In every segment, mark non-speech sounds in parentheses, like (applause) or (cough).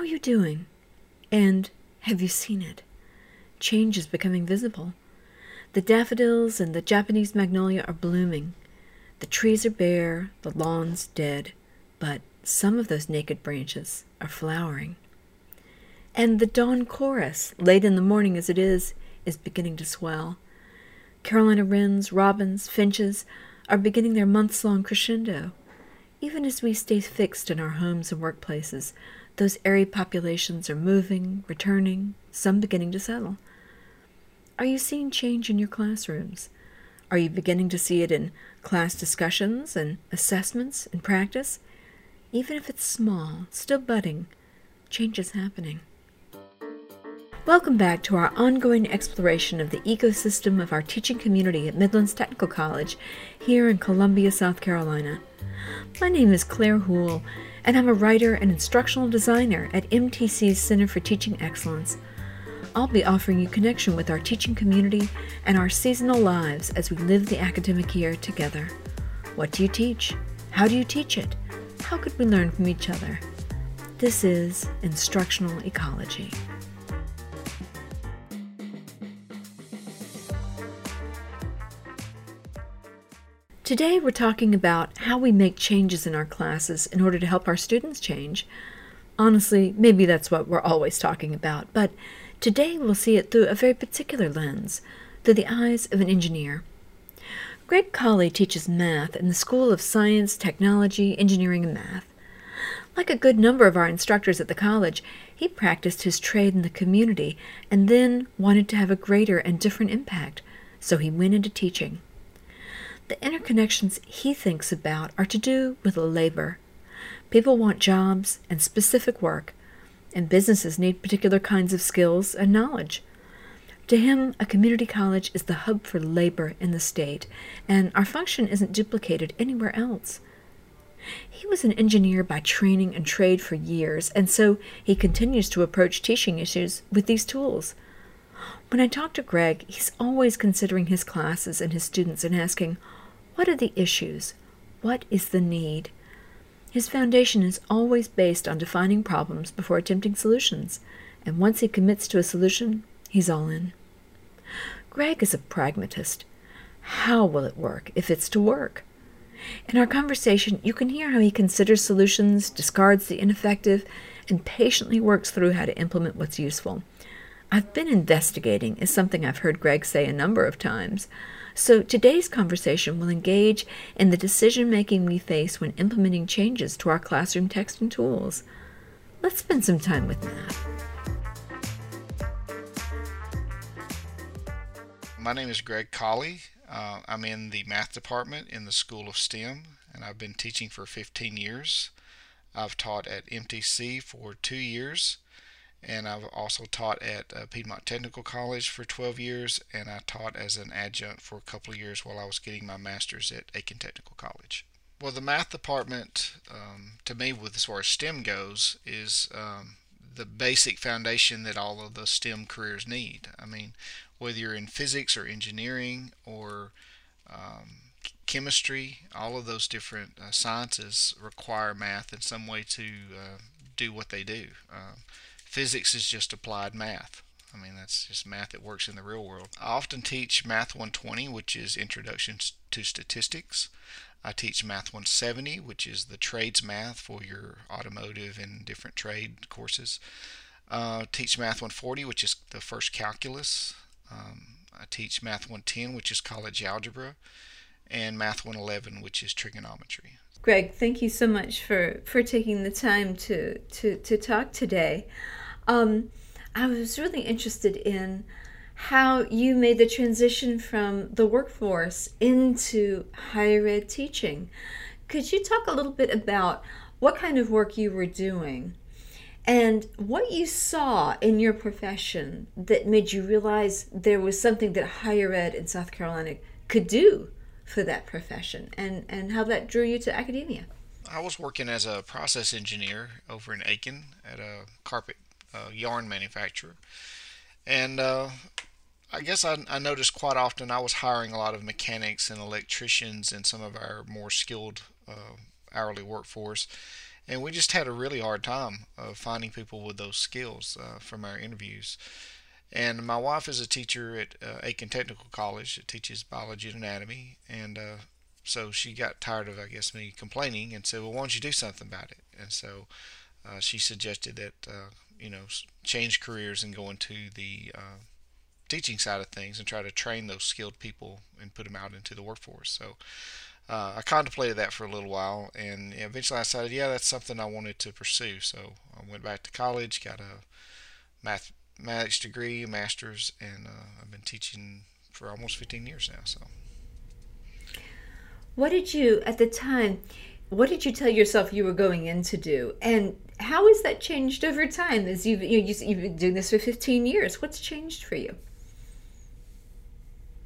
How are you doing? And have you seen it? Change is becoming visible. The daffodils and the Japanese magnolia are blooming. The trees are bare, the lawns dead, but some of those naked branches are flowering. And the dawn chorus, late in the morning as it is, is beginning to swell. Carolina wrens, robins, finches are beginning their months long crescendo. Even as we stay fixed in our homes and workplaces, those airy populations are moving, returning, some beginning to settle. Are you seeing change in your classrooms? Are you beginning to see it in class discussions and assessments and practice? Even if it's small, still budding, change is happening. Welcome back to our ongoing exploration of the ecosystem of our teaching community at Midlands Technical College here in Columbia, South Carolina. My name is Claire Houle, and I'm a writer and instructional designer at MTC's Center for Teaching Excellence. I'll be offering you connection with our teaching community and our seasonal lives as we live the academic year together. What do you teach? How do you teach it? How could we learn from each other? This is Instructional Ecology. Today we're talking about how we make changes in our classes in order to help our students change. Honestly, maybe that's what we're always talking about, but today we'll see it through a very particular lens, through the eyes of an engineer. Greg Colley teaches math in the School of Science, Technology, Engineering, and Math. Like a good number of our instructors at the college, he practiced his trade in the community and then wanted to have a greater and different impact, so he went into teaching. The interconnections he thinks about are to do with labor. People want jobs and specific work, and businesses need particular kinds of skills and knowledge. To him, a community college is the hub for labor in the state, and our function isn't duplicated anywhere else. He was an engineer by training and trade for years, and so he continues to approach teaching issues with these tools. When I talk to Greg, he's always considering his classes and his students and asking, what are the issues? What is the need? His foundation is always based on defining problems before attempting solutions, and once he commits to a solution, he's all in. Greg is a pragmatist. How will it work if it's to work? In our conversation, you can hear how he considers solutions, discards the ineffective, and patiently works through how to implement what's useful. I've been investigating is something I've heard Greg say a number of times. So today's conversation will engage in the decision making we face when implementing changes to our classroom text and tools. Let's spend some time with math. My name is Greg Colley. Uh, I'm in the math department in the School of STEM, and I've been teaching for 15 years. I've taught at MTC for two years and I've also taught at uh, Piedmont Technical College for 12 years, and I taught as an adjunct for a couple of years while I was getting my master's at Aiken Technical College. Well, the math department, um, to me, with as far as STEM goes, is um, the basic foundation that all of the STEM careers need. I mean, whether you're in physics or engineering or um, chemistry, all of those different uh, sciences require math in some way to uh, do what they do. Uh, Physics is just applied math. I mean, that's just math that works in the real world. I often teach Math 120, which is Introduction to Statistics. I teach Math 170, which is the trades math for your automotive and different trade courses. Uh, teach Math 140, which is the first calculus. Um, I teach Math 110, which is college algebra, and Math 111, which is trigonometry. Greg, thank you so much for, for taking the time to, to, to talk today. Um, I was really interested in how you made the transition from the workforce into higher ed teaching. Could you talk a little bit about what kind of work you were doing and what you saw in your profession that made you realize there was something that higher ed in South Carolina could do for that profession and, and how that drew you to academia? I was working as a process engineer over in Aiken at a carpet uh, yarn manufacturer. And uh, I guess I, I, noticed quite often I was hiring a lot of mechanics and electricians and some of our more skilled uh, hourly workforce. and we just had a really hard time of finding people with those skills uh, from our interviews. And my wife is a teacher at uh, Aiken Technical College that teaches biology and anatomy, and uh, so she got tired of, I guess, me complaining and said, "Well, why don't you do something about it?" And so uh, she suggested that uh, you know change careers and go into the uh, teaching side of things and try to train those skilled people and put them out into the workforce. So uh, I contemplated that for a little while, and eventually I decided, yeah, that's something I wanted to pursue. So I went back to college, got a math mathematics degree, master's, and uh, I've been teaching for almost 15 years now. So, what did you at the time? What did you tell yourself you were going in to do, and how has that changed over time? As you've you know, you've been doing this for 15 years, what's changed for you?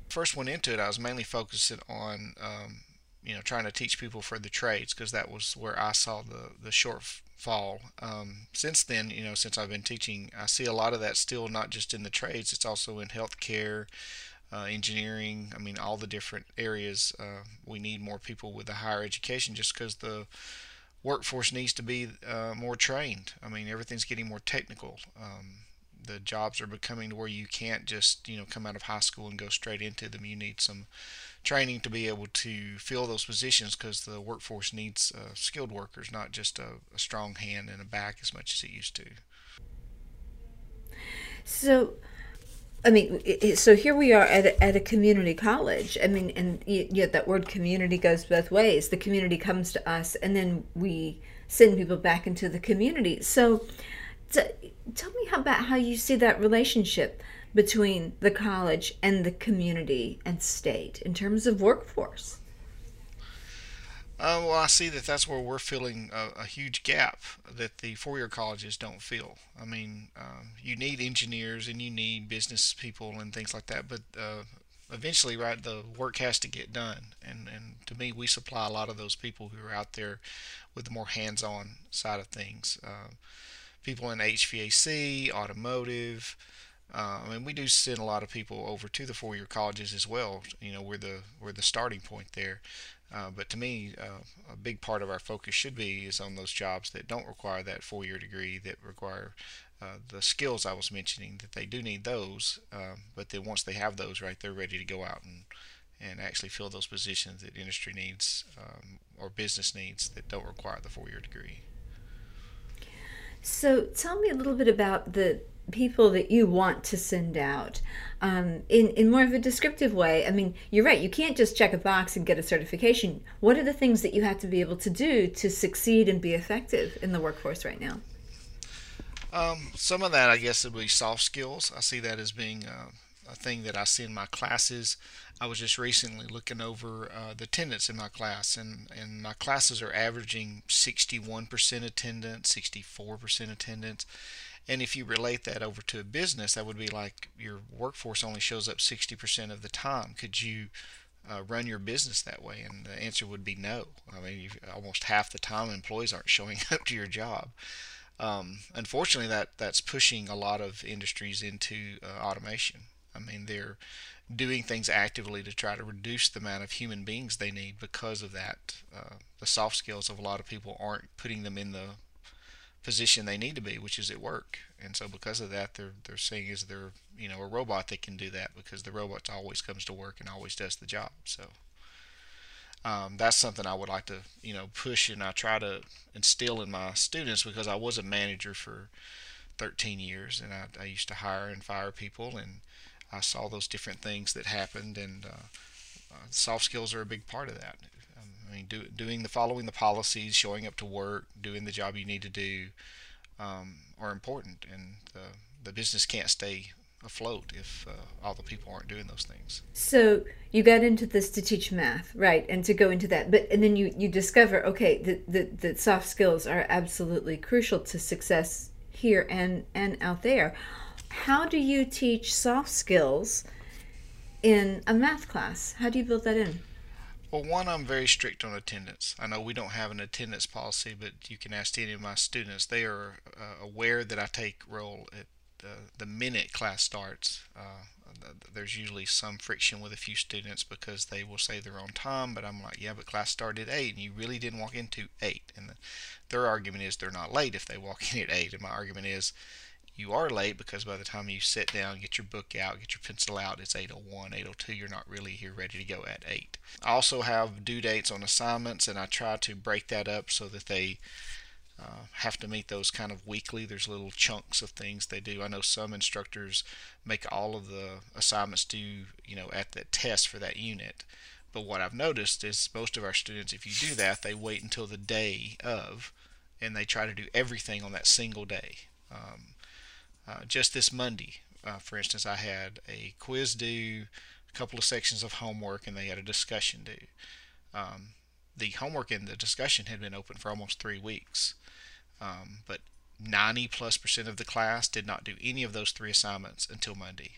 First went into it, I was mainly focusing on um, you know trying to teach people for the trades because that was where I saw the the shortfall. Um, since then, you know, since I've been teaching, I see a lot of that still not just in the trades; it's also in healthcare, uh, engineering. I mean, all the different areas. Uh, we need more people with a higher education just because the workforce needs to be uh, more trained. I mean, everything's getting more technical. Um, the jobs are becoming where you can't just you know come out of high school and go straight into them. You need some training to be able to fill those positions because the workforce needs uh, skilled workers, not just a, a, strong hand and a back as much as it used to. So, I mean, so here we are at a, at a community college. I mean, and yet that word community goes both ways. The community comes to us, and then we send people back into the community. So, tell me about how you see that relationship between the college and the community and state in terms of workforce? Uh, well, I see that that's where we're filling a, a huge gap that the four-year colleges don't fill. I mean, um, you need engineers and you need business people and things like that, but uh, eventually, right, the work has to get done. And and to me, we supply a lot of those people who are out there with the more hands-on side of things. Uh, people in HVAC, automotive, uh, I mean, we do send a lot of people over to the four-year colleges as well. You know, we're the we're the starting point there. Uh, but to me, uh, a big part of our focus should be is on those jobs that don't require that four-year degree, that require uh, the skills I was mentioning. That they do need those, um, but then once they have those, right, they're ready to go out and and actually fill those positions that industry needs um, or business needs that don't require the four-year degree. So, tell me a little bit about the people that you want to send out um, in, in more of a descriptive way. I mean, you're right, you can't just check a box and get a certification. What are the things that you have to be able to do to succeed and be effective in the workforce right now? Um, some of that, I guess, would be soft skills. I see that as being uh, a thing that I see in my classes. I was just recently looking over uh, the attendance in my class, and, and my classes are averaging 61% attendance, 64% attendance. And if you relate that over to a business, that would be like your workforce only shows up 60% of the time. Could you uh, run your business that way? And the answer would be no. I mean, almost half the time employees aren't showing (laughs) up to your job. Um, unfortunately, that that's pushing a lot of industries into uh, automation. I mean, they're doing things actively to try to reduce the amount of human beings they need because of that. Uh, the soft skills of a lot of people aren't putting them in the position they need to be, which is at work. And so because of that, they're they're seeing is they're you know a robot that can do that because the robot always comes to work and always does the job. So um, that's something I would like to you know push and I try to instill in my students because I was a manager for 13 years and I, I used to hire and fire people and I saw those different things that happened and uh, uh, soft skills are a big part of that. I mean, do, doing the following the policies, showing up to work, doing the job you need to do, um, are important, and the the business can't stay afloat if uh, all the people aren't doing those things. So you got into this to teach math, right, and to go into that, but and then you you discover okay that the, the soft skills are absolutely crucial to success here and and out there. How do you teach soft skills in a math class? How do you build that in? Well, one, I'm very strict on attendance. I know we don't have an attendance policy, but you can ask any of my students. They are uh, aware that I take roll at the minute class starts, uh, there's usually some friction with a few students because they will say they're on time, but I'm like, yeah, but class started at 8 and you really didn't walk into 8. And the, their argument is they're not late if they walk (laughs) in at 8. And my argument is you are late because by the time you sit down, get your book out, get your pencil out, it's 801, 802. You're not really here ready to go at 8. I also have due dates on assignments, and I try to break that up so that they uh, have to meet those kind of weekly. There's little chunks of things they do. I know some instructors make all of the assignments due, you know, at the test for that unit. But what I've noticed is most of our students, if you do that, they wait until the day of, and they try to do everything on that single day. Um, uh, just this Monday, uh, for instance, I had a quiz due, a couple of sections of homework, and they had a discussion due. Um, the homework and the discussion had been open for almost three weeks, um, but 90 plus percent of the class did not do any of those three assignments until Monday.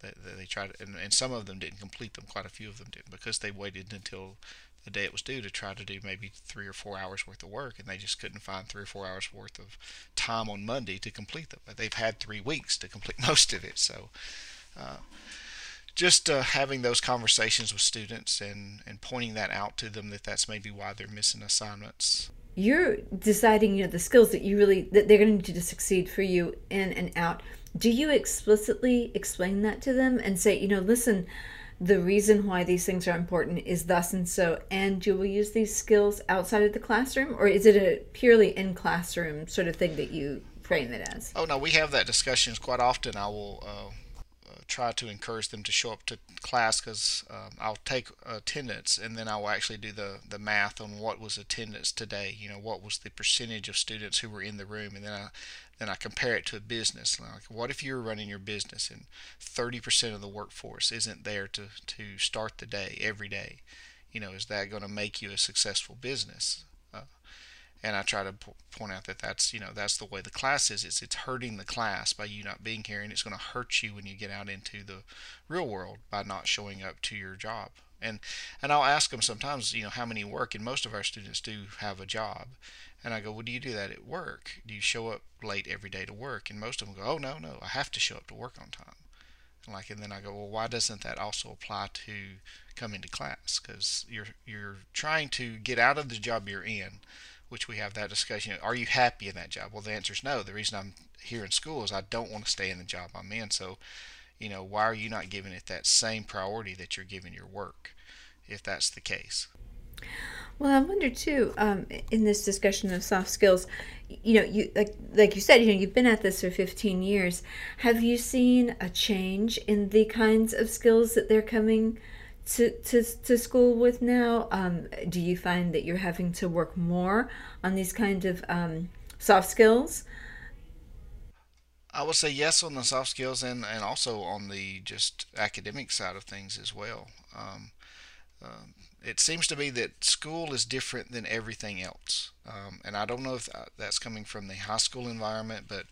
They, they, tried, and, and some of them didn't complete them. Quite a few of them didn't because they waited until the day it was due to try to do maybe three or four hours worth of work, and they just couldn't find three or four hours worth of time on Monday to complete them. But they've had three weeks to complete (laughs) most of it, so. Uh, just uh, having those conversations with students and, and pointing that out to them that that's maybe why they're missing assignments you're deciding you know the skills that you really that they're going to need to succeed for you in and out do you explicitly explain that to them and say you know listen the reason why these things are important is thus and so, and you will use these skills outside of the classroom, or is it a purely in classroom sort of thing that you frame it as? Oh no, we have that discussions quite often. I will uh, try to encourage them to show up to class because um, I'll take attendance and then I will actually do the the math on what was attendance today. You know, what was the percentage of students who were in the room, and then I then I compare it to a business. Like, what if you were running your business and 30% of the workforce isn't there to, to start the day every day? You know, is that going to make you a successful business? Uh, and I try to p- point out that that's you know that's the way the class is. It's it's hurting the class by you not being here, and it's going to hurt you when you get out into the real world by not showing up to your job. And and I'll ask them sometimes, you know, how many work, and most of our students do have a job, and I go, well, do you do that at work? Do you show up late every day to work? And most of them go, oh, no, no, I have to show up to work on time. And like, and then I go, well, why doesn't that also apply to coming to class? Because you're you're trying to get out of the job you're in, which we have that discussion. Are you happy in that job? Well, the answer is no. The reason I'm here in school is I don't want to stay in the job I'm in. So, you know, why are you not giving it that same priority that you're giving your work, if that's the case? Well, I wonder too. Um, in this discussion of soft skills, you know, you like like you said, you know, you've been at this for fifteen years. Have you seen a change in the kinds of skills that they're coming to to, to school with now? Um, do you find that you're having to work more on these kind of um, soft skills? I would say yes on the soft skills and, and also on the just academic side of things as well. Um, um, it seems to be that school is different than everything else. Um, and I don't know if that's coming from the high school environment, but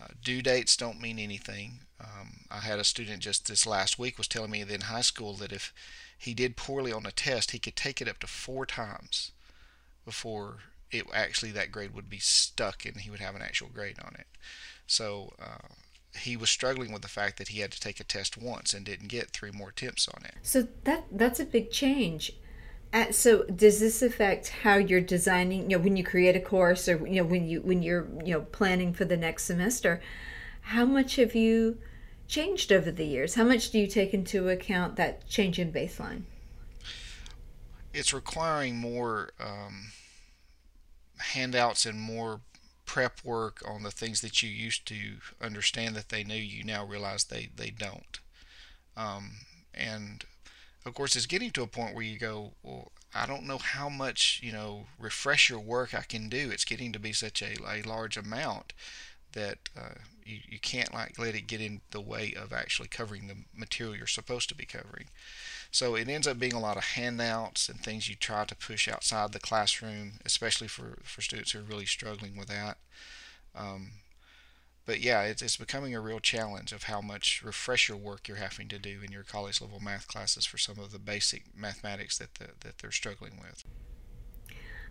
uh, due dates don't mean anything. Um, I had a student just this last week was telling me that in high school that if he did poorly on a test, he could take it up to four times before it actually that grade would be stuck and he would have an actual grade on it. So uh, he was struggling with the fact that he had to take a test once and didn't get three more attempts on it. So that that's a big change. Uh, so does this affect how you're designing? You know, when you create a course, or you know, when you when you're you know planning for the next semester, how much have you changed over the years? How much do you take into account that change in baseline? It's requiring more um, handouts and more prep work on the things that you used to understand that they knew you now realize they, they don't. Um, and of course, it's getting to a point where you go, well, I don't know how much, you know, refresher work I can do. It's getting to be such a, a large amount that uh, you, you can't like let it get in the way of actually covering the material you're supposed to be covering. So it ends up being a lot of handouts and things you try to push outside the classroom, especially for, for students who are really struggling with that. Um, but yeah, it's, it's becoming a real challenge of how much refresher work you're having to do in your college level math classes for some of the basic mathematics that the, that they're struggling with.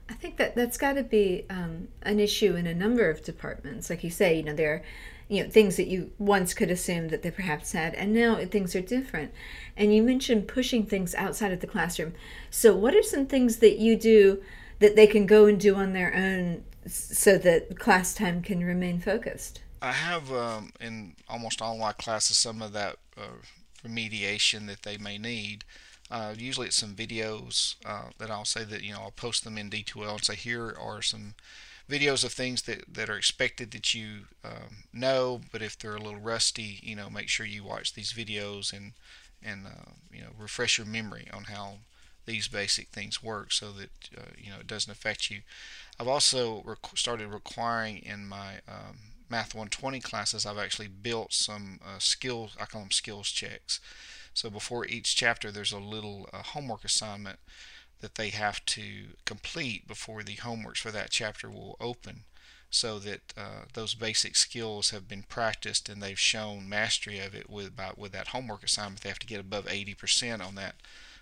I think that that's got to be um, an issue in a number of departments. Like you say, you know, there are you know things that you once could assume that they perhaps had, and now things are different. And you mentioned pushing things outside of the classroom. So, what are some things that you do that they can go and do on their own so that class time can remain focused? I have um, in almost all my classes some of that uh, remediation that they may need. Uh, usually it's some videos uh, that I'll say that you know I'll post them in D2L and say here are some videos of things that, that are expected that you um, know, but if they're a little rusty, you know, make sure you watch these videos and and uh, you know refresh your memory on how these basic things work so that uh, you know it doesn't affect you. I've also started requiring in my um, Math 120 classes, I've actually built some uh, skills, I call them skills checks. So before each chapter, there's a little uh, homework assignment that they have to complete before the homeworks for that chapter will open so that uh, those basic skills have been practiced and they've shown mastery of it with about with that homework assignment they have to get above 80% on that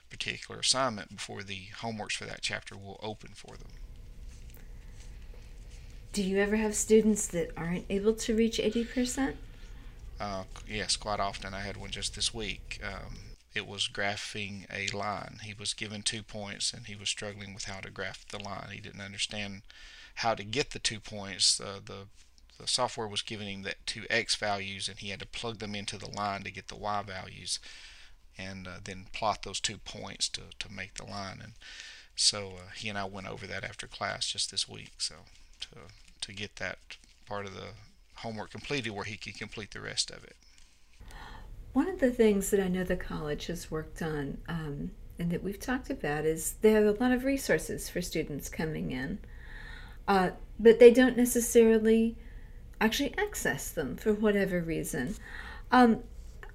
particular assignment before the homeworks for that chapter will open for them do you ever have students that aren't able to reach 80% uh, yes quite often i had one just this week um, it was graphing a line. He was given two points and he was struggling with how to graph the line. He didn't understand how to get the two points. Uh, the the software was giving him the two x values and he had to plug them into the line to get the y values and uh, then plot those two points to, to make the line and so uh, he and I went over that after class just this week so to to get that part of the homework completed where he could complete the rest of it. One of the things that I know the college has worked on um, and that we've talked about is there are a lot of resources for students coming in, uh, but they don't necessarily actually access them for whatever reason. Um,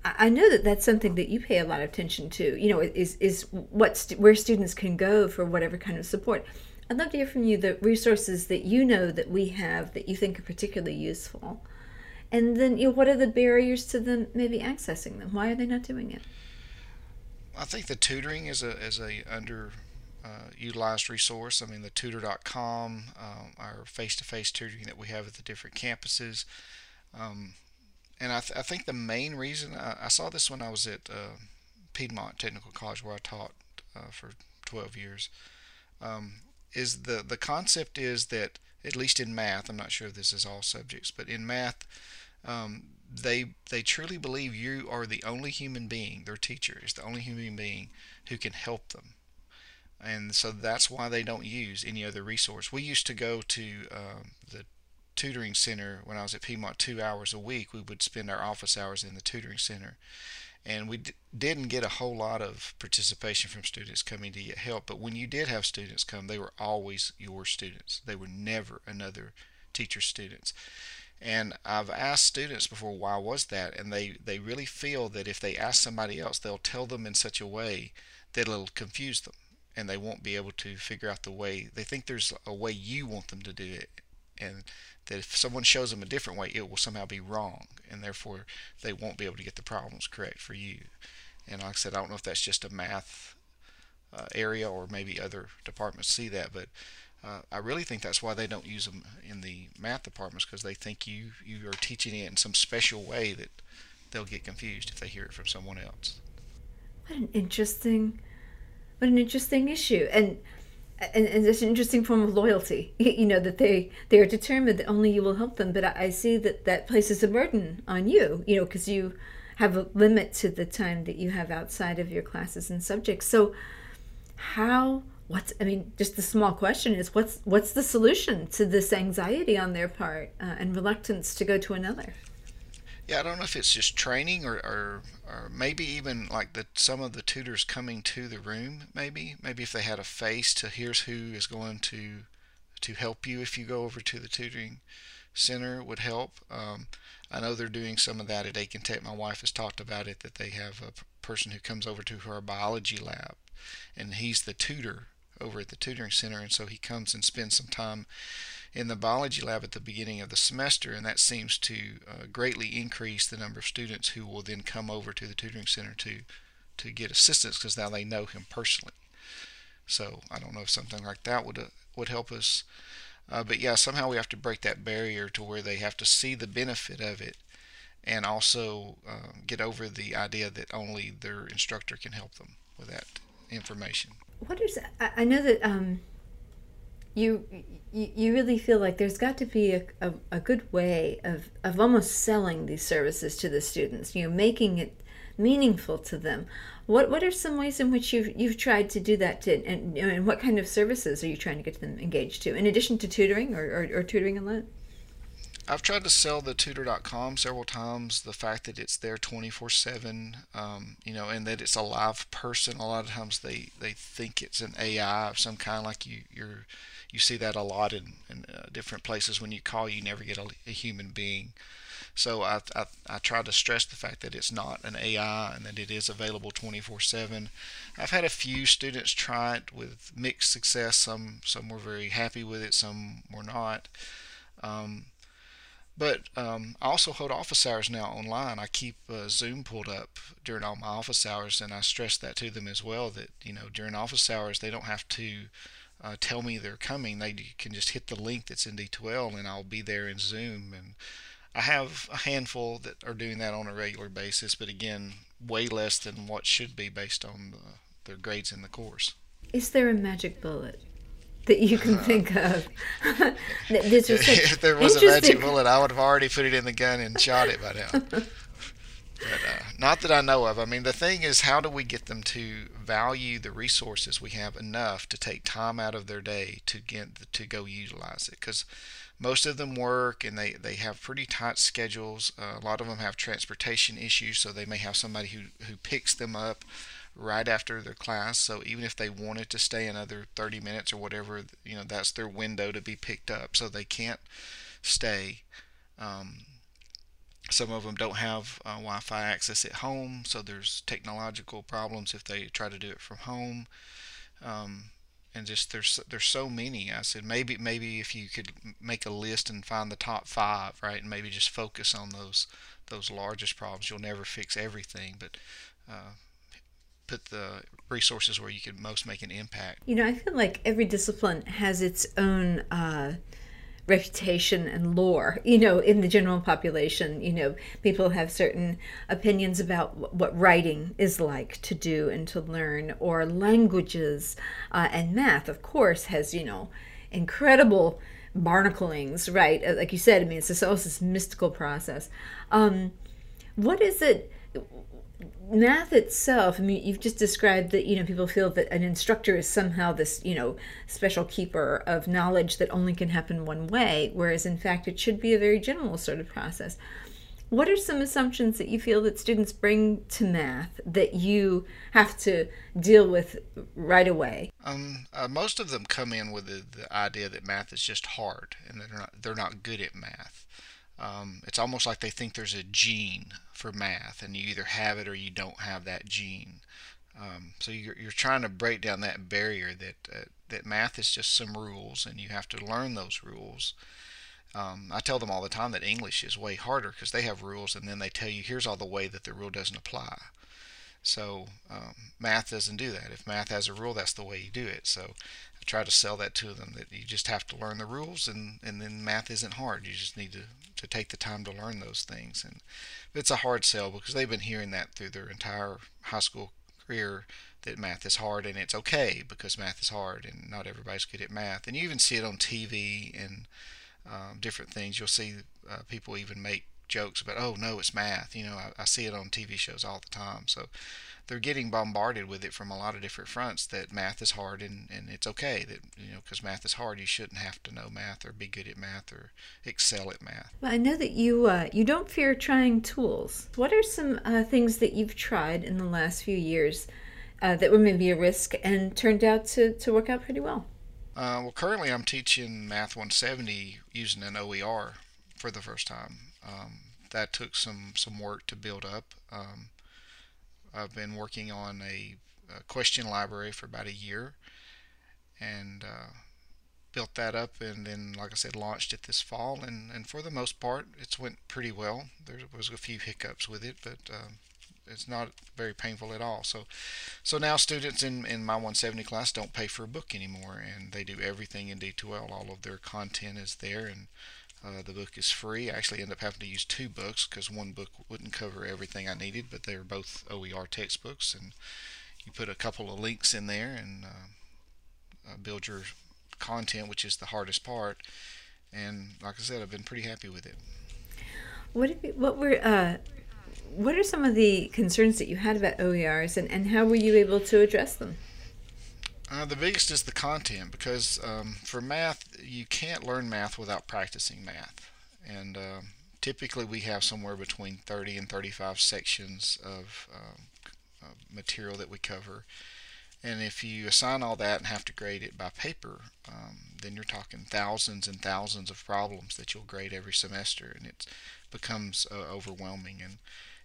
I know that that's something that you pay a lot of attention to. You know, is is what st- where students can go for whatever kind of support. I'd love to hear from you the resources that you know that we have that you think are particularly useful. And then, you know, what are the barriers to them maybe accessing them? Why are they not doing it? I think the tutoring is a is a under uh, utilized resource. I mean, the tutor.com, um, our face-to-face tutoring that we have at the different campuses. Um, and I, th- I, think the main reason I, I, saw this when I was at uh, Piedmont Technical College where I taught uh, for 12 years um, is the the concept is that at least in math I'm not sure if this is all subjects but in math um, they they truly believe you are the only human being their teacher is the only human being who can help them. And so that's why they don't use any other resource. We used to go to um, the tutoring center when i was at piedmont two hours a week. We would spend our office hours in the tutoring center and we didn't get a whole lot of participation from students coming to get help but when you did have students come they were always your students they were never another teacher's students and I've asked students before, why was that? And they, they really feel that if they ask somebody else, they'll tell them in such a way that it'll confuse them and they won't be able to figure out the way. They think there's a way you want them to do it. And that if someone shows them a different way, it will somehow be wrong. And therefore, they won't be able to get the problems correct for you. And like I said, I don't know if that's just a math uh, area or maybe other departments see that, but uh, I really think that's why they don't use them in the math departments because they think you you are teaching it in some special way that they'll get confused if they hear it from someone else. What an interesting, what an interesting issue, and and, and it's an interesting form of loyalty. (laughs) You know that they they are determined that only you will help them, but I, I see that that places a burden on you. You know because you have a limit to the time that you have outside of your classes and subjects. So how what's i mean just the small question is what's what's the solution to this anxiety on their part uh, and reluctance to go to another yeah i don't know if it's just training or, or or maybe even like the some of the tutors coming to the room maybe maybe if they had a face to here's who is going to to help you if you go over to the tutoring center would help. Um, i know they're doing some of that at aiken tech. My wife has talked about it that they have a person who comes over to her biology lab and he's the tutor over at the tutoring center, and so he comes and spends some time in the biology lab at the beginning of the semester, and that seems to uh, greatly increase the number of students who will then come over to the tutoring center to to get assistance because now they know him personally. So I don't know if something like that would uh, would help us. Uh, but yeah, somehow we have to break that barrier to where they have to see the benefit of it and also uh, get over the idea that only their instructor can help them with that information. What is I know that um, you, you you really feel like there's got to be a, a, a, good way of, of almost selling these services to the students. You know, making it meaningful to them. What what are some ways in which you've you've tried to do that? To, and and what kind of services are you trying to get them engaged to, in addition to tutoring or, or, or tutoring alone? I've tried to sell the tutor.com several times. The fact that it's there 24 7, um, you know, and that it's a live person. A lot of times they, they think it's an AI of some kind, like you you're you see that a lot in, in uh, different places. When you call, you never get a, a human being. So I, I, I try to stress the fact that it's not an AI and that it is available 24/7. I've had a few students try it with mixed success. Some some were very happy with it, some were not. Um, but um, I also hold office hours now online. I keep uh, Zoom pulled up during all my office hours, and I stress that to them as well. That you know during office hours they don't have to uh, tell me they're coming. They can just hit the link that's in D2L, and I'll be there in Zoom. And I have a handful that are doing that on a regular basis, but again, way less than what should be based on the, their grades in the course. Is there a magic bullet? that you can (laughs) think of. (laughs) (laughs) if there was a magic bullet, I would have already put it in the gun and shot it by now. But uh, not that I know of. I mean, the thing is, how do we get them to value the resources we have enough to take time out of their day to get to go utilize it? Because most of them work and they, they have pretty tight schedules. Uh, a lot of them have transportation issues, so they may have somebody who, who picks them up right after their class. So even if they wanted to stay another 30 minutes or whatever, you know, that's their window to be picked up. So they can't stay. Um, some of them don't have uh, Wi-Fi access at home, so there's technological problems if they try to do it from home. Um, and just there's there's so many. I said maybe maybe if you could make a list and find the top five, right, and maybe just focus on those those largest problems. You'll never fix everything, but uh, put the resources where you can most make an impact. You know, I feel like every discipline has its own uh, reputation and lore. You know, in the general population, you know, people have certain opinions about what writing is like to do and to learn, or languages uh, and math. Of course, has you know incredible barnaclings, right? Uh, like you said, I mean, it's this, also this mystical process. Um, what is it? Math itself, I mean, you've just described that, you know, people feel that an instructor is somehow this, you know, special keeper of knowledge that only can happen one way, whereas in fact it should be a very general sort of process. What are some assumptions that you feel that students bring to math that you have to deal with right away? Um, uh, most of them come in with the, the idea that math is just hard and that they're not they're not good at math. Um, it's almost like they think there's a gene for math, and you either have it or you don't have that gene. Um, so you're, you're trying to break down that barrier that uh, that math is just some rules, and you have to learn those rules. Um, I tell them all the time that English is way harder because they have rules, and then they tell you here's all the way that the rule doesn't apply. So um, math doesn't do that. If math has a rule, that's the way you do it. So I try to sell that to them that you just have to learn the rules, and and then math isn't hard. You just need to to take the time to learn those things. And it's a hard sell because they've been hearing that through their entire high school career that math is hard and it's okay because math is hard and not everybody's good at math. And you even see it on TV and um, different things. You'll see uh, people even make jokes about, oh no, it's math. You know, I, I see it on TV shows all the time. So they're getting bombarded with it from a lot of different fronts that math is hard and, and it's okay that you know because math is hard you shouldn't have to know math or be good at math or excel at math well i know that you uh, you don't fear trying tools what are some uh, things that you've tried in the last few years uh, that were maybe a risk and turned out to, to work out pretty well uh, well currently i'm teaching math 170 using an oer for the first time um, that took some some work to build up um, I've been working on a, a question library for about a year and uh, built that up and then like I said launched it this fall and, and for the most part it's went pretty well there was a few hiccups with it but um, it's not very painful at all. So so now students in in my 170 class don't pay for a book anymore, and they do everything in D2L. All of their content is there, and uh, the book is free. I actually end up having to use two books because one book wouldn't cover everything I needed, but they are both OER textbooks, and you put a couple of links in there and uh, uh, build your content, which is the hardest part. And like I said, I've been pretty happy with it. What what were uh, what are some of the concerns that you had about OERs, and, and how were you able to address them? Uh, the biggest is the content because um, for math, you can't learn math without practicing math. And uh, typically, we have somewhere between 30 and 35 sections of uh, material that we cover. And if you assign all that and have to grade it by paper, um, then you're talking thousands and thousands of problems that you'll grade every semester, and it becomes uh, overwhelming. And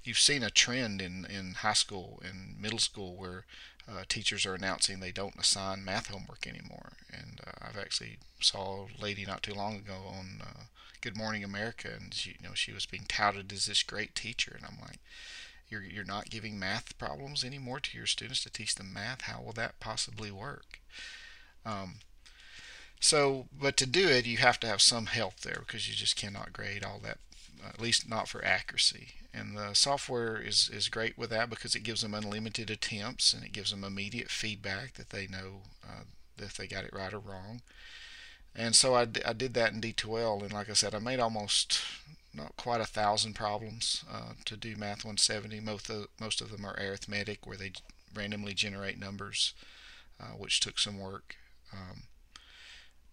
you've seen a trend in, in high school and middle school where uh, teachers are announcing they don't assign math homework anymore. And uh, I've actually saw a lady not too long ago on uh, Good Morning America, and she, you know, she was being touted as this great teacher, and I'm like, you're you're not giving math problems anymore to your students to teach them math. How will that possibly work? Um, so, but to do it, you have to have some help there because you just cannot grade all that, at least not for accuracy. And the software is, is great with that because it gives them unlimited attempts and it gives them immediate feedback that they know uh, if they got it right or wrong. And so I, I did that in D2L, and like I said, I made almost not quite a thousand problems uh, to do Math 170. Most of, most of them are arithmetic, where they randomly generate numbers, uh, which took some work. Um,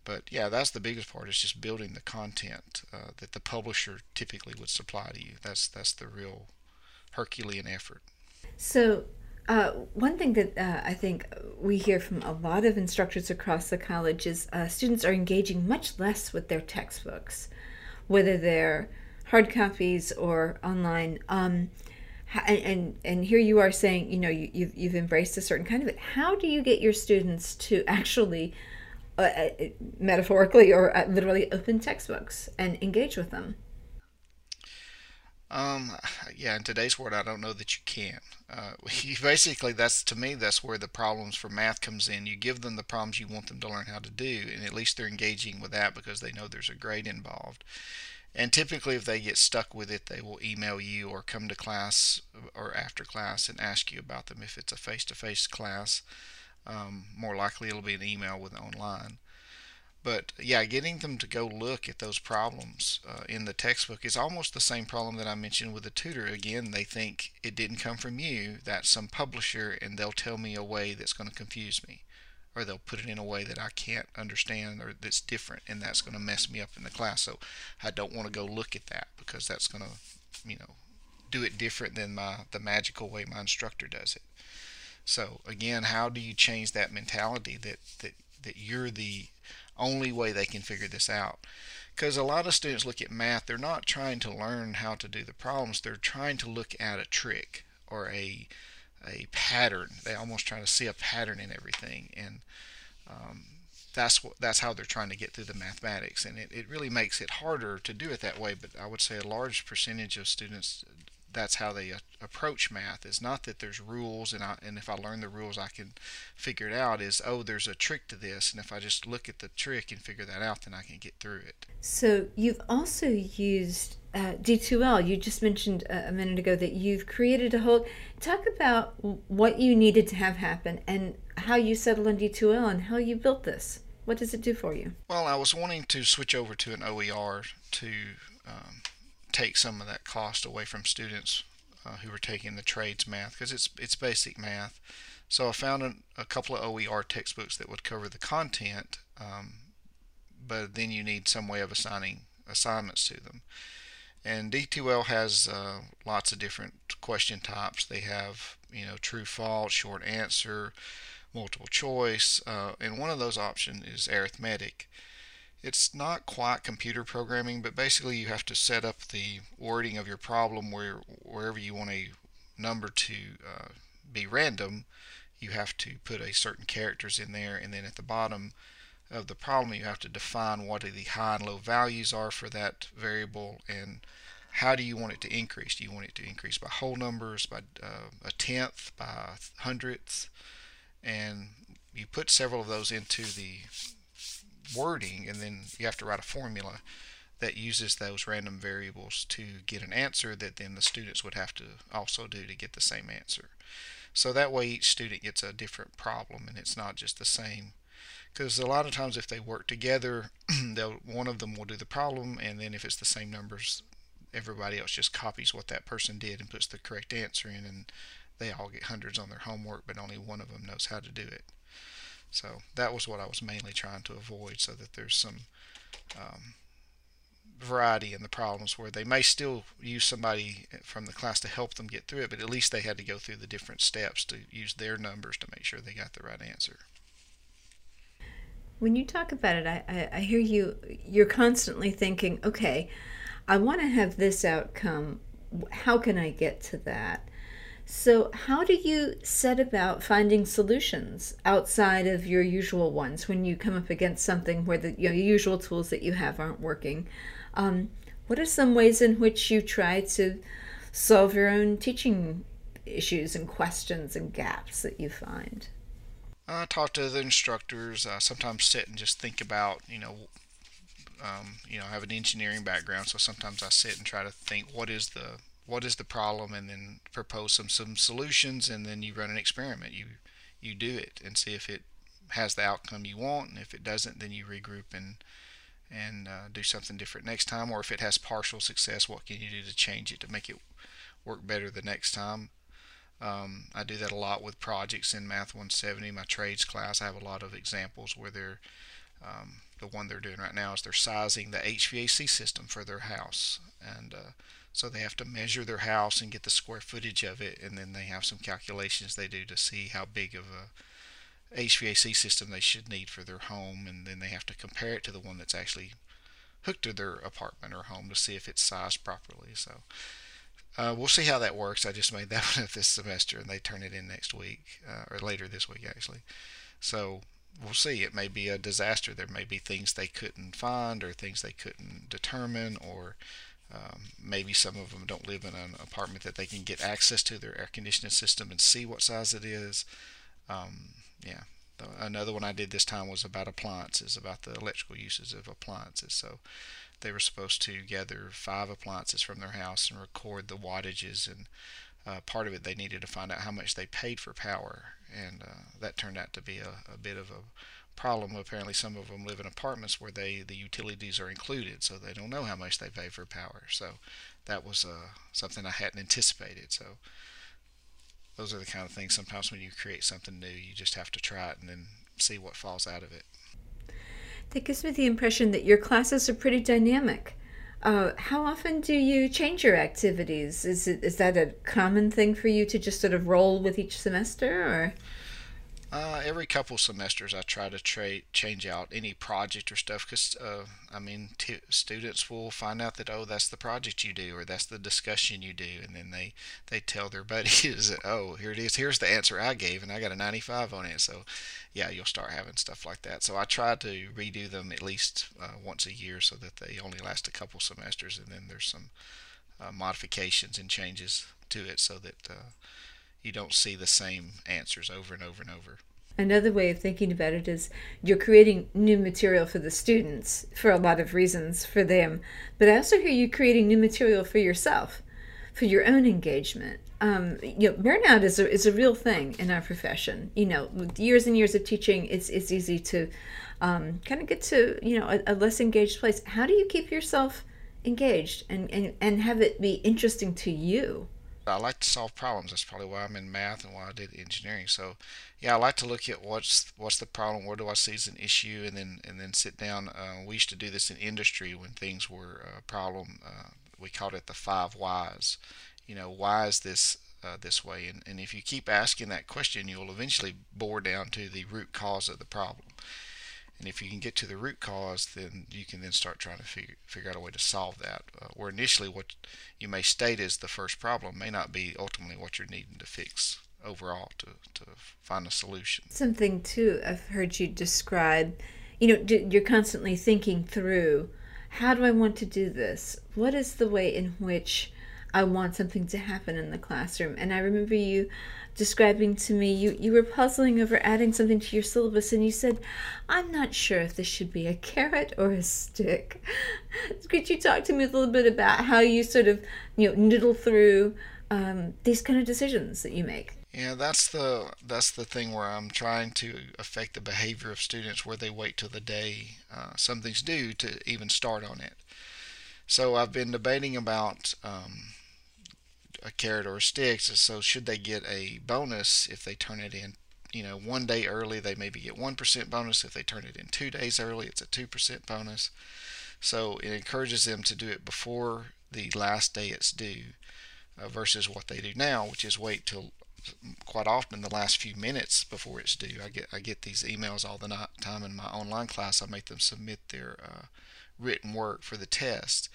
but yeah, that's the biggest part. It's just building the content uh, that the publisher typically would supply to you. That's that's the real Herculean effort. So. Uh, one thing that uh, I think we hear from a lot of instructors across the college is uh, students are engaging much less with their textbooks, whether they're hard copies or online. Um, and, and, here you are saying, you know, you, you've, you've embraced a certain kind of it. How do you get your students to actually, uh, uh metaphorically or uh, literally, open textbooks and engage with them? Um, yeah, in today's world, I don't know that you can. Uh, (laughs) you basically, that's to me, that's where the problems for math comes in. You give them the problems you want them to learn how to do, and at least they're engaging with that because they know there's a grade involved. And typically, if they get stuck with it, they will email you or come to class or after class and ask you about them. If it's a face to face class, um, more likely it'll be an email with online. But yeah, getting them to go look at those problems uh, in the textbook is almost the same problem that I mentioned with the tutor. Again, they think it didn't come from you, that's some publisher, and they'll tell me a way that's going to confuse me or they'll put it in a way that I can't understand or that's different and that's going to mess me up in the class. So I don't want to go look at that because that's going to, you know, do it different than my the magical way my instructor does it. So again, how do you change that mentality that that that you're the only way they can figure this out? Because a lot of students look at math, they're not trying to learn how to do the problems, they're trying to look at a trick or a a pattern. They almost try to see a pattern in everything, and um, that's what that's how they're trying to get through the mathematics. And it, it really makes it harder to do it that way. But I would say a large percentage of students that's how they approach math is not that there's rules and I, and if I learn the rules I can figure it out is oh there's a trick to this and if I just look at the trick and figure that out then I can get through it. So you've also used uh, D2L. You just mentioned a minute ago that you've created a whole. Talk about what you needed to have happen and how you settled on D2L and how you built this. What does it do for you? Well, I was wanting to switch over to an OER to um, take some of that cost away from students uh, who were taking the trades math because it's it's basic math. So I found a, a, couple of OER textbooks that would cover the content, um, but then you need some way of assigning assignments to them. And D2L has uh, lots of different question types. They have, you know, true, false, short answer, multiple choice, uh, and one of those options is arithmetic. It's not quite computer programming, but basically you have to set up the wording of your problem where wherever you want a number to uh, be random, you have to put a certain characters in there, and then at the bottom of the problem, you have to define what the high and low values are for that variable and how do you want it to increase? Do you want it to increase by whole numbers, by uh, a tenth, by hundredths? And you put several of those into the wording, and then you have to write a formula that uses those random variables to get an answer that then the students would have to also do to get the same answer. So that way each student gets a different problem and it's not just the same. Because a lot of times if they work together, (clears throat) one of them will do the problem and then if it's the same numbers, everybody else just copies what that person did and puts the correct answer in and they all get hundreds on their homework but only one of them knows how to do it. So that was what I was mainly trying to avoid so that there's some um, variety in the problems where they may still use somebody from the class to help them get through it, but at least they had to go through the different steps to use their numbers to make sure they got the right answer. When you talk about it, I, I, I hear you, you're constantly thinking, okay, I want to have this outcome. How can I get to that? So, how do you set about finding solutions outside of your usual ones when you come up against something where the you know, usual tools that you have aren't working? Um, what are some ways in which you try to solve your own teaching issues and questions and gaps that you find? I talk to the instructors. I sometimes sit and just think about, you know, um, you know, I have an engineering background, so sometimes I sit and try to think what is the what is the problem, and then propose some some solutions, and then you run an experiment. You you do it and see if it has the outcome you want, and if it doesn't, then you regroup and and uh, do something different next time. Or if it has partial success, what can you do to change it to make it work better the next time? Um, I do that a lot with projects in Math 170, my trades class. I have a lot of examples where they're um, the one they're doing right now is they're sizing the HVAC system for their house, and uh, so they have to measure their house and get the square footage of it, and then they have some calculations they do to see how big of a HVAC system they should need for their home, and then they have to compare it to the one that's actually hooked to their apartment or home to see if it's sized properly. So uh, we'll see how that works. I just made that (laughs) one up this semester, and they turn it in next week uh, or later this week actually. So we'll see. It may be a disaster. There may be things they couldn't find or things they couldn't determine, or um, maybe some of them don't live in an apartment that they can get access to their air conditioning system and see what size it is. Um, yeah. Another one I did this time was about appliances, about the electrical uses of appliances. So they were supposed to gather five appliances from their house and record the wattages and uh, part of it they needed to find out how much they paid for power and uh, that turned out to be a, a, bit of a problem apparently some of them live in apartments where they the utilities are included so they don't know how much they pay for power so that was uh, something I hadn't anticipated so those are the kind of things sometimes when you create something new, you just have to try it and then see what falls out of it. That gives me the impression that your classes are pretty dynamic. Uh, how often do you change your activities? Is it is that a common thing for you to just sort of roll with each semester, or? Uh, every couple semesters, I try to tra- change out any project or stuff because, uh, I mean, t- students will find out that oh, that's the project you do or that's the discussion you do, and then they they tell their (laughs) buddies oh, here it is, here's the answer I gave, and I got a 95 on it. So, yeah, you'll start having stuff like that. So I try to redo them at least uh, once a year so that they only last a couple semesters, and then there's some uh, modifications and changes to it so that uh, you don't see the same answers over and over and over. Another way of thinking about it is you're creating new material for the students for a lot of reasons for them, but I also hear you creating new material for yourself, for your own engagement. Um, you know, burnout is a, is a real thing in our profession. You know, with years and years of teaching, it's it's easy to um, kind of get to you know a, a less engaged place. How do you keep yourself engaged and, and, and have it be interesting to you? I like to solve problems. That's probably why I'm in math and why I did engineering. So, yeah, I like to look at what's what's the problem, where do I see as an issue, and then and then sit down. Uh, we used to do this in industry when things were a problem. Uh, we called it the five whys. You know, why is this uh, this way? And and if you keep asking that question, you'll eventually bore down to the root cause of the problem. And if you can get to the root cause, then you can then start trying to figure, figure out a way to solve that. Uh, where initially what you may state as the first problem may not be ultimately what you're needing to fix overall to, to find a solution. Something too I've heard you describe, you know, you're constantly thinking through how do I want to do this? What is the way in which I want something to happen in the classroom? And I remember you describing to me you, you were puzzling over adding something to your syllabus and you said i'm not sure if this should be a carrot or a stick. (laughs) Could you talk to me a little bit about how you sort of you know noodle through um, these kind of decisions that you make? Yeah that's the that's the thing where i'm trying to affect the behavior of students where they wait till the day uh, something's due to even start on it. So i've been debating about um, a carrot or a stick. So should they get a bonus if they turn it in, you know, one day early? They maybe get one percent bonus. If they turn it in two days early, it's a two percent bonus. So it encourages them to do it before the last day it's due, uh, versus what they do now, which is wait till quite often the last few minutes before it's due. I get I get these emails all the time in my online class. I make them submit their uh, written work for the test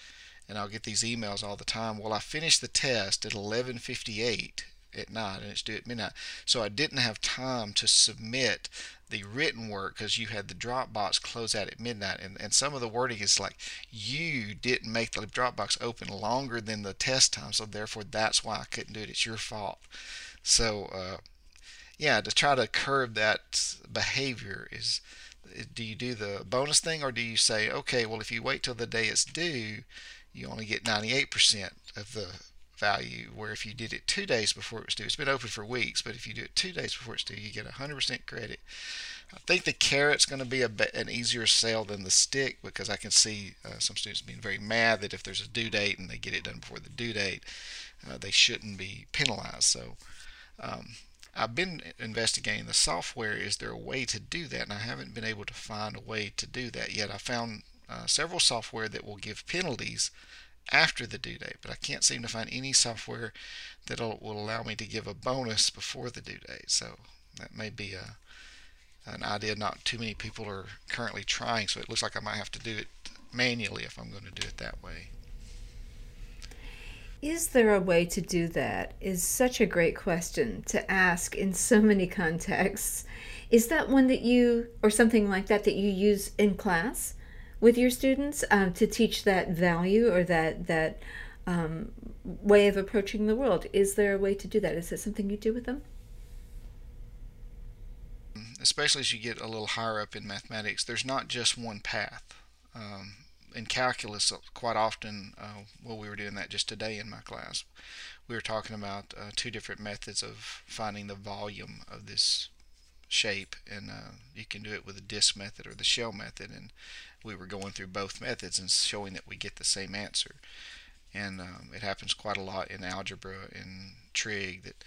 and I'll get these emails all the time. Well, I finished the test at 11:58 at night, and it's due at midnight. So I didn't have time to submit the written work because you had the Dropbox close out at midnight, and, and some of the wording is like you didn't make the Dropbox open longer than the test time, so therefore that's why I couldn't do it. It's your fault. So uh, yeah, to try to curb that behavior is do you do the bonus thing or do you say okay well if you wait till the day it's due you only get 98% of the value. Where if you did it two days before it was due, it's been open for weeks, but if you do it two days before it's due, you get 100% credit. I think the carrot's going to be a, an easier sale than the stick because I can see uh, some students being very mad that if there's a due date and they get it done before the due date, uh, they shouldn't be penalized. So um, I've been investigating the software. Is there a way to do that? And I haven't been able to find a way to do that yet. I found uh, several software that will give penalties after the due date, but I can't seem to find any software that will allow me to give a bonus before the due date. So that may be a an idea not too many people are currently trying. So it looks like I might have to do it manually if I'm going to do it that way. Is there a way to do that? Is such a great question to ask in so many contexts. Is that one that you, or something like that, that you use in class? With your students um, to teach that value or that that um, way of approaching the world. Is there a way to do that? Is it something you do with them? Especially as you get a little higher up in mathematics, there's not just one path. Um, in calculus, uh, quite often, uh, well, we were doing that just today in my class. We were talking about uh, two different methods of finding the volume of this shape, and uh, you can do it with the disk method or the shell method. And we were going through both methods and showing that we get the same answer. And um, it happens quite a lot in algebra and trig that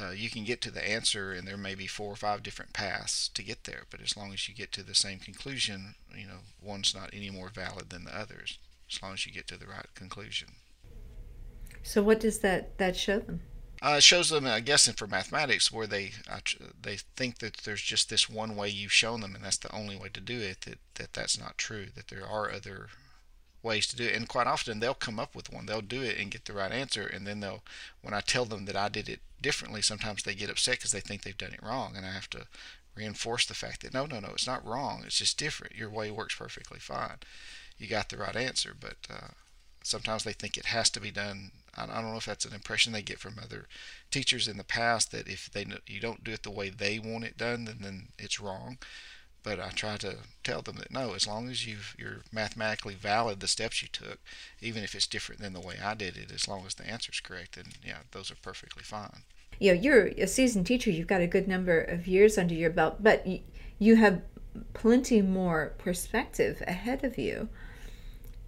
uh, you can get to the answer and there may be four or five different paths to get there. But as long as you get to the same conclusion, you know, one's not any more valid than the others. As long as you get to the right conclusion. So what does that that show them? Uh, it shows them, I guess, for mathematics, where they uh, they think that there's just this one way you've shown them, and that's the only way to do it. That that that's not true. That there are other ways to do it, and quite often they'll come up with one. They'll do it and get the right answer, and then they'll, when I tell them that I did it differently, sometimes they get upset because they think they've done it wrong, and I have to reinforce the fact that no, no, no, it's not wrong. It's just different. Your way works perfectly fine. You got the right answer, but uh, sometimes they think it has to be done I don't know if that's an impression they get from other teachers in the past that if they you don't do it the way they want it done, then then it's wrong. But I try to tell them that no, as long as you you're mathematically valid the steps you took, even if it's different than the way I did it, as long as the answer's correct, then yeah, those are perfectly fine. You know, you're a seasoned teacher. You've got a good number of years under your belt, but you have plenty more perspective ahead of you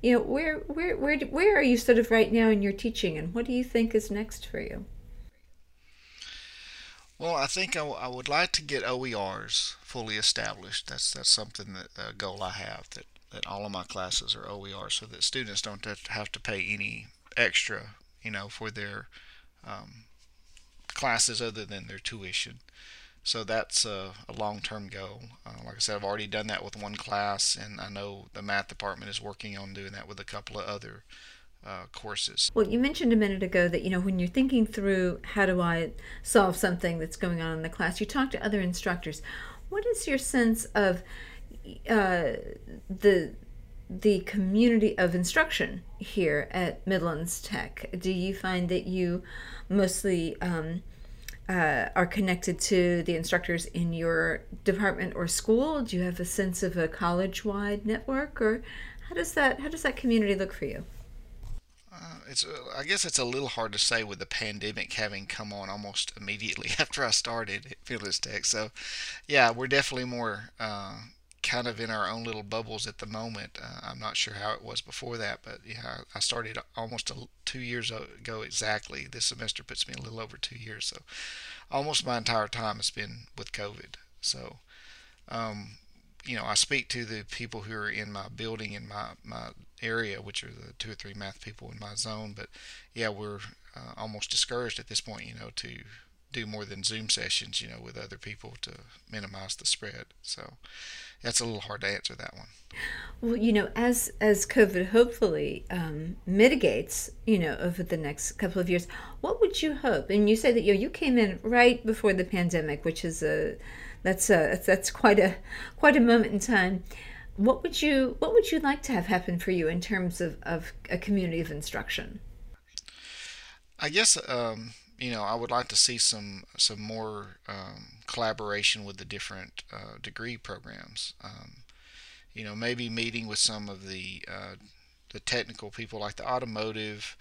you know where where where where are you sort of right now in your teaching and what do you think is next for you? Well i think I, I would like to get OERs fully established. That's that's something that a goal i have that that all of my classes are OER so that students don't have to pay any extra you know for their um, classes other than their tuition so that's a, a long-term goal. Uh, like I said, I've already done that with one class, and I know the math department is working on doing that with a couple of other uh, courses. Well, you mentioned a minute ago that you know when you're thinking through how do I solve something that's going on in the class, you talk to other instructors. What is your sense of uh, the the community of instruction here at Midlands Tech? Do you find that you mostly um, uh, are connected to the instructors in your department or school? Do you have a sense of a college-wide network, or how does that how does that community look for you? Uh, it's uh, I guess it's a little hard to say with the pandemic having come on almost immediately (laughs) after I started at Midlands Tech. So, yeah, we're definitely more uh, kind of in our own little bubbles at the moment. Uh, I'm not sure how it was before that, but yeah, I started almost a, two years ago exactly. This semester puts me a little over two years, so almost my entire time has been with COVID. So, um, you know, I speak to the people who are in my building in my my area, which are the two or three math people in my zone. But yeah, we're uh, almost discouraged at this point, you know, to do more than Zoom sessions, you know, with other people to minimize the spread. So that's a little hard to answer that one. Well, you know, as as COVID hopefully um, mitigates, you know, over the next couple of years, what would you hope? And you say that you know, you came in right before the pandemic, which is a that's a that's quite a quite a moment in time. What would you what would you like to have happen for you in terms of, of a community of instruction? I guess um, you know, I would like to see some some more um, collaboration with the different uh, degree programs. Um, you know, maybe meeting with some of the uh, the technical people like the automotive,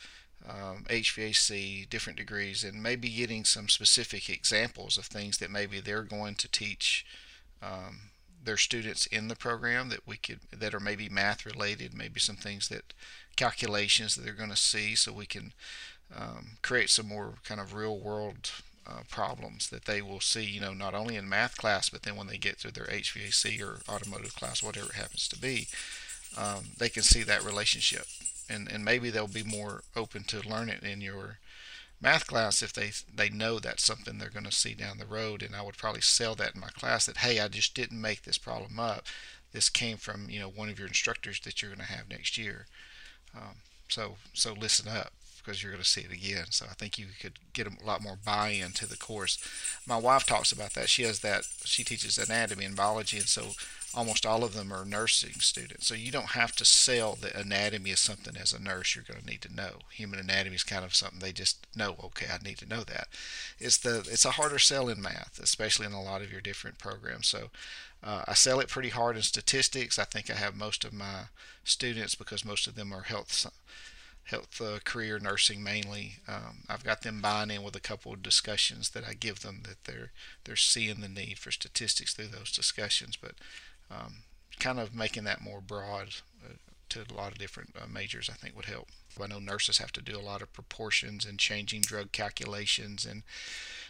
um, HVAC, different degrees, and maybe getting some specific examples of things that maybe they're going to teach um, their students in the program that we could that are maybe math related, maybe some things that calculations that they're going to see, so we can um, create some more kind of real world uh, problems that they will see, you know, not only in math class, but then when they get to their HVAC or automotive class, whatever it happens to be, um, they can see that relationship. And, and maybe they'll be more open to learn it in your math class if they they know that's something they're going to see down the road. And I would probably sell that in my class that hey, I just didn't make this problem up. This came from you know one of your instructors that you're going to have next year. Um, so so listen up because you're going to see it again. So I think you could get a lot more buy-in to the course. My wife talks about that. She has that. She teaches anatomy and biology, and so almost all of them are nursing students. So you don't have to sell the anatomy as something as a nurse you're going to need to know. Human anatomy is kind of something they just know. Okay, I need to know that. It's the it's a harder sell in math, especially in a lot of your different programs. So uh, I sell it pretty hard in statistics. I think I have most of my students because most of them are health health uh, career nursing mainly. Um, I've got them buying in with a couple of discussions that I give them that they're they're seeing the need for statistics through those discussions, but um, kind of making that more broad uh, to a lot of different uh, majors I think would help. I know nurses have to do a lot of proportions and changing drug calculations, and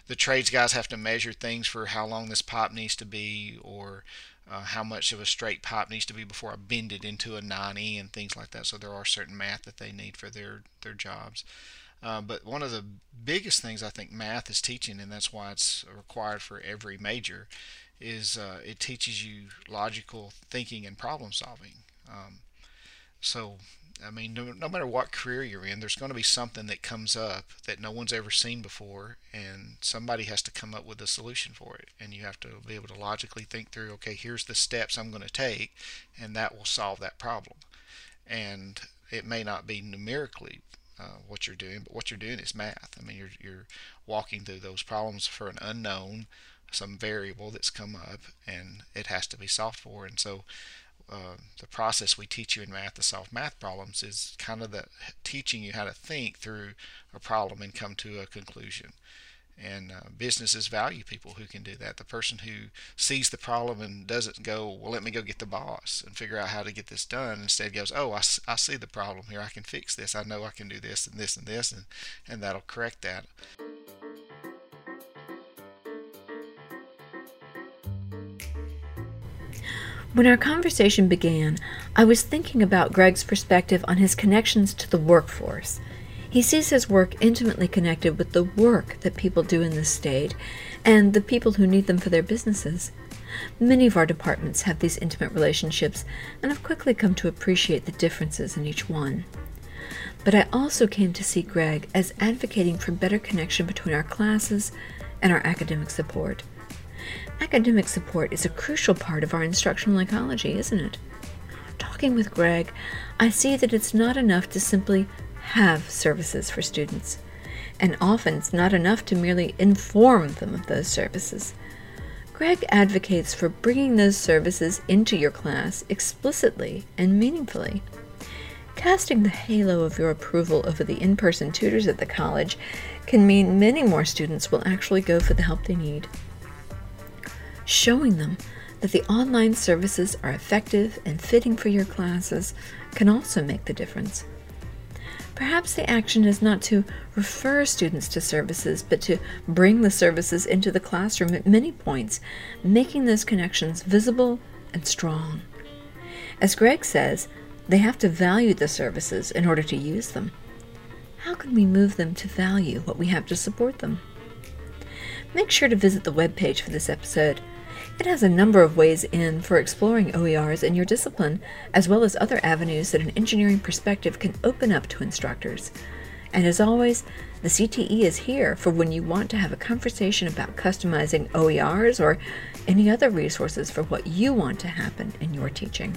the trades guys have to measure things for how long this pipe needs to be, or uh, how much of a straight pipe needs to be before I bend it into a 90 and things like that. So there are certain math that they need for their their jobs. Uh, but one of the biggest things I think math is teaching, and that's why it's required for every major, is uh, it teaches you logical thinking and problem solving. Um, so I mean, no, no, matter what career you're in, there's going to be something that comes up that no one's ever seen before, and somebody has to come up with a solution for it. And you have to be able to logically think through, okay, here's the steps I'm going to take, and that will solve that problem. And it may not be numerically uh, what you're doing, but what you're doing is math. I mean, you're you're walking through those problems for an unknown, some variable that's come up, and it has to be solved for. And so uh, the process we teach you in math to solve math problems is kind of the teaching you how to think through a problem and come to a conclusion. And uh, businesses value people who can do that. The person who sees the problem and doesn't go, well, let me go get the boss and figure out how to get this done. Instead, goes, oh, I, I see the problem here. I can fix this. I know I can do this and this and this, and, and that'll correct that. When our conversation began, I was thinking about Greg's perspective on his connections to the workforce. He sees his work intimately connected with the work that people do in this state and the people who need them for their businesses. Many of our departments have these intimate relationships, and I've quickly come to appreciate the differences in each one. But I also came to see Greg as advocating for better connection between our classes and our academic support. Academic support is a crucial part of our instructional ecology, isn't it? talking with Greg, I see that it's not enough to simply have services for students. And often it's not enough to merely inform them of those services. Greg advocates for bringing those services into your class explicitly and meaningfully. Casting the halo of your approval over the in person tutors at the college can mean many more students will actually go for the help they need. Showing them that the online services are effective and fitting for your classes can also make the difference. Perhaps the action is not to refer students to services, but to bring the services into the classroom at many points, making those connections visible and strong. As Greg says, they have to value the services in order to use them. How can we move them to value what we have to support them? Make sure to visit the webpage for this episode. It has a number of ways in for exploring OERs in your discipline, as well as other avenues that an engineering perspective can open up to instructors. And as always, the CTE is here for when you want to have a conversation about customizing OERs or any other resources for what you want to happen in your teaching.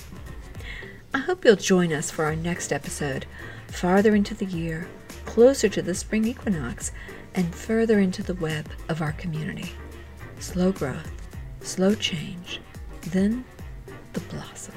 I hope you'll join us for our next episode, farther into the year, closer to the spring equinox, and further into the web of our community. Slow growth, slow change, then the blossom.